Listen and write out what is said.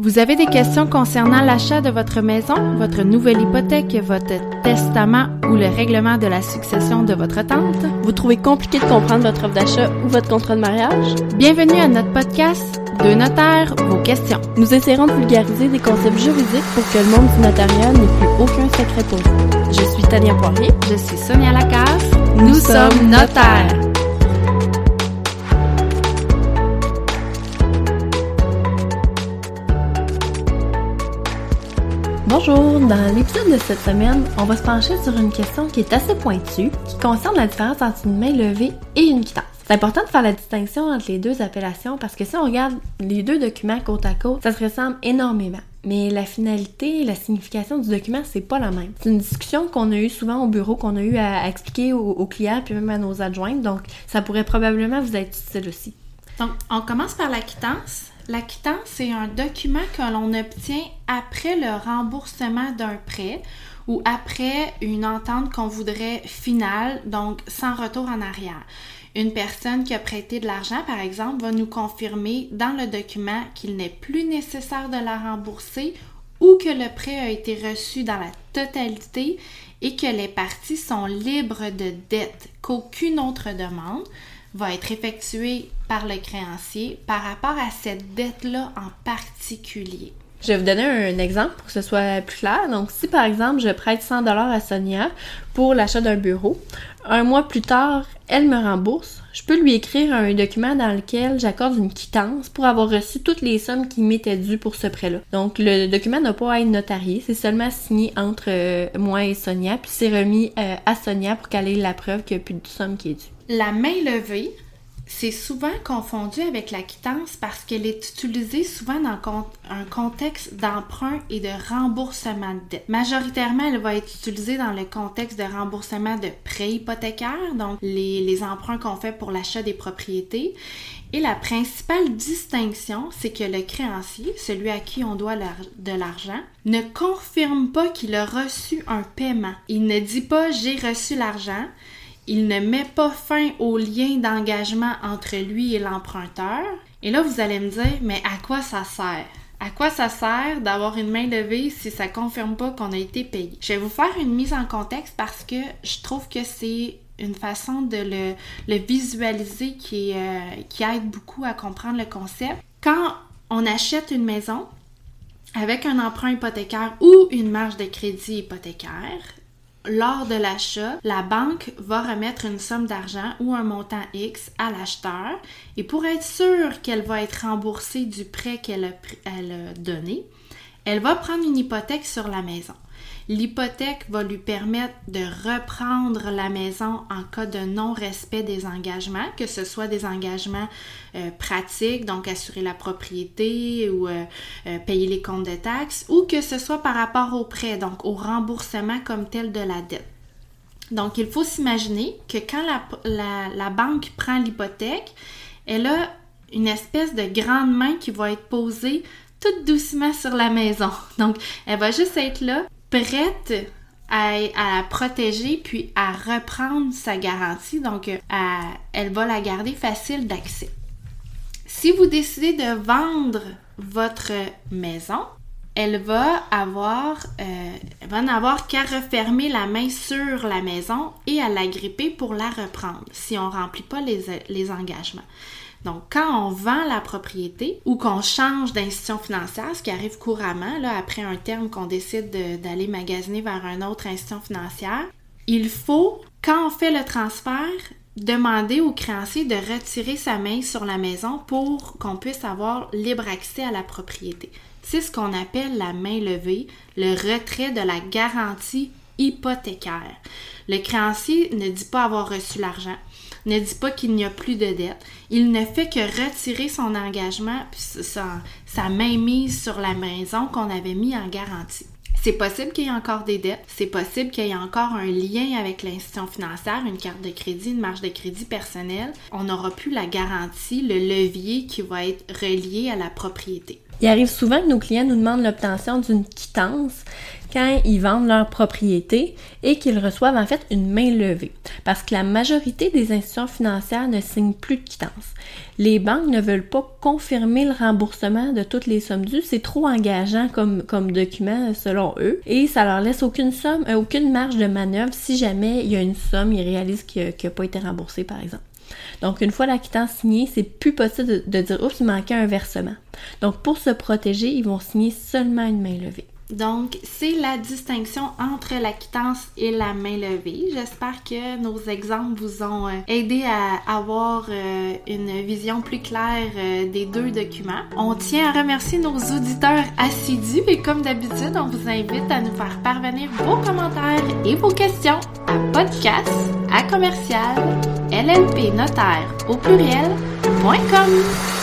Vous avez des questions concernant l'achat de votre maison, votre nouvelle hypothèque, votre testament ou le règlement de la succession de votre tante? Vous trouvez compliqué de comprendre votre offre d'achat ou votre contrat de mariage? Bienvenue à notre podcast Deux notaires, vos questions. Nous essaierons de vulgariser des concepts juridiques pour que le monde du notariat n'ait plus aucun secret pour vous. Je suis Tania Poirier. Je suis Sonia Lacasse. Nous, sommes notaires. Bonjour, dans l'épisode de cette semaine, on va se pencher sur une question qui est assez pointue, qui concerne la différence entre une main levée et une quittance. C'est important de faire la distinction entre les deux appellations parce que si on regarde les deux documents côte à côte, ça se ressemble énormément. Mais la finalité, la signification du document, c'est pas la même. C'est une discussion qu'on a eue souvent au bureau, qu'on a eu à expliquer aux, aux clients puis même à nos adjointes, donc ça pourrait probablement vous être utile aussi. Donc, on commence par la quittance. La quittance, c'est un document que l'on obtient après le remboursement d'un prêt ou après une entente qu'on voudrait finale, donc sans retour en arrière. Une personne qui a prêté de l'argent, par exemple, va nous confirmer dans le document qu'il n'est plus nécessaire de la rembourser ou que le prêt a été reçu dans la totalité et que les parties sont libres de dette, qu'aucune autre demande va être effectuée par le créancier par rapport à cette dette-là en particulier. Je vais vous donner un exemple pour que ce soit plus clair. Donc, si par exemple, je prête 100 dollars à Sonia pour l'achat d'un bureau, un mois plus tard, elle me rembourse, je peux lui écrire un document dans lequel j'accorde une quittance pour avoir reçu toutes les sommes qui m'étaient dues pour ce prêt-là. Donc, le document n'a pas à être notarié, c'est seulement signé entre euh, moi et Sonia, puis c'est remis euh, à Sonia pour qu'elle ait la preuve qu'il n'y a plus de somme qui est due. La main levée, c'est souvent confondu avec la quittance parce qu'elle est utilisée souvent dans un contexte d'emprunt et de remboursement de dette. Majoritairement, elle va être utilisée dans le contexte de remboursement de prêts hypothécaires, donc les, les emprunts qu'on fait pour l'achat des propriétés. Et la principale distinction, c'est que le créancier, celui à qui on doit de l'argent, ne confirme pas qu'il a reçu un paiement. Il ne dit pas j'ai reçu l'argent, il ne met pas fin au lien d'engagement entre lui et l'emprunteur. Et là, vous allez me dire, mais à quoi ça sert? À quoi ça sert d'avoir une main levée si ça confirme pas qu'on a été payé? Je vais vous faire une mise en contexte parce que je trouve que c'est une façon de le, visualiser euh, qui aide beaucoup à comprendre le concept. Quand on achète une maison avec un emprunt hypothécaire ou une marge de crédit hypothécaire, lors de l'achat, la banque va remettre une somme d'argent ou un montant X à l'acheteur et pour être sûre qu'elle va être remboursée du prêt qu'elle a, donné, elle va prendre une hypothèque sur la maison. L'hypothèque va lui permettre de reprendre la maison en cas de non-respect des engagements, que ce soit des engagements euh, pratiques, donc assurer la propriété ou euh, euh, payer les comptes de taxes, ou que ce soit par rapport au prêt, donc au remboursement comme tel de la dette. Donc, il faut s'imaginer que quand la, banque prend l'hypothèque, elle a une espèce de grande main qui va être posée tout doucement sur la maison. Donc, elle va juste être là prête à, à, protéger puis à reprendre sa garantie. Donc, euh, elle va la garder facile d'accès. Si vous décidez de vendre votre maison, elle va avoir, euh, va n'avoir qu'à refermer la main sur la maison et à la gripper pour la reprendre si on remplit pas les, les engagements. Donc, quand on vend la propriété ou qu'on change d'institution financière, ce qui arrive couramment, là, après un terme qu'on décide d'aller magasiner vers une autre institution financière, il faut, quand on fait le transfert, demander au créancier de retirer sa main sur la maison pour qu'on puisse avoir libre accès à la propriété. C'est ce qu'on appelle la main levée, le retrait de la garantie hypothécaire. Le créancier ne dit pas avoir reçu l'argent ne dit pas qu'il n'y a plus de dette. Il ne fait que retirer son engagement, sa, sa mainmise sur la maison qu'on avait mis en garantie. C'est possible qu'il y ait encore des dettes, c'est possible qu'il y ait encore un lien avec l'institution financière, une carte de crédit, une marge de crédit personnelle. On n'aura plus la garantie, le levier qui va être relié à la propriété. Il arrive souvent que nos clients nous demandent l'obtention d'une quittance quand ils vendent leur propriété et qu'ils reçoivent en fait une main levée. Parce que la majorité des institutions financières ne signent plus de quittance. Les banques ne veulent pas confirmer le remboursement de toutes les sommes dues. C'est trop engageant comme, comme document selon eux. Et ça leur laisse aucune somme, euh, aucune marge de manœuvre si jamais il y a une somme, ils réalisent qu'il n'a pas été remboursé par exemple. Donc, une fois la quittance signée, c'est plus possible de, dire oups, il manquait un versement. Donc, pour se protéger, ils vont signer seulement une main levée. Donc, c'est la distinction entre la quittance et la main levée. J'espère que nos exemples vous ont euh, aidé à avoir euh, une vision plus claire euh, des deux documents. On tient à remercier nos auditeurs assidus et comme d'habitude, on vous invite à nous faire parvenir vos commentaires et vos questions à podcast à commercial llpnotaire au pluriel.com.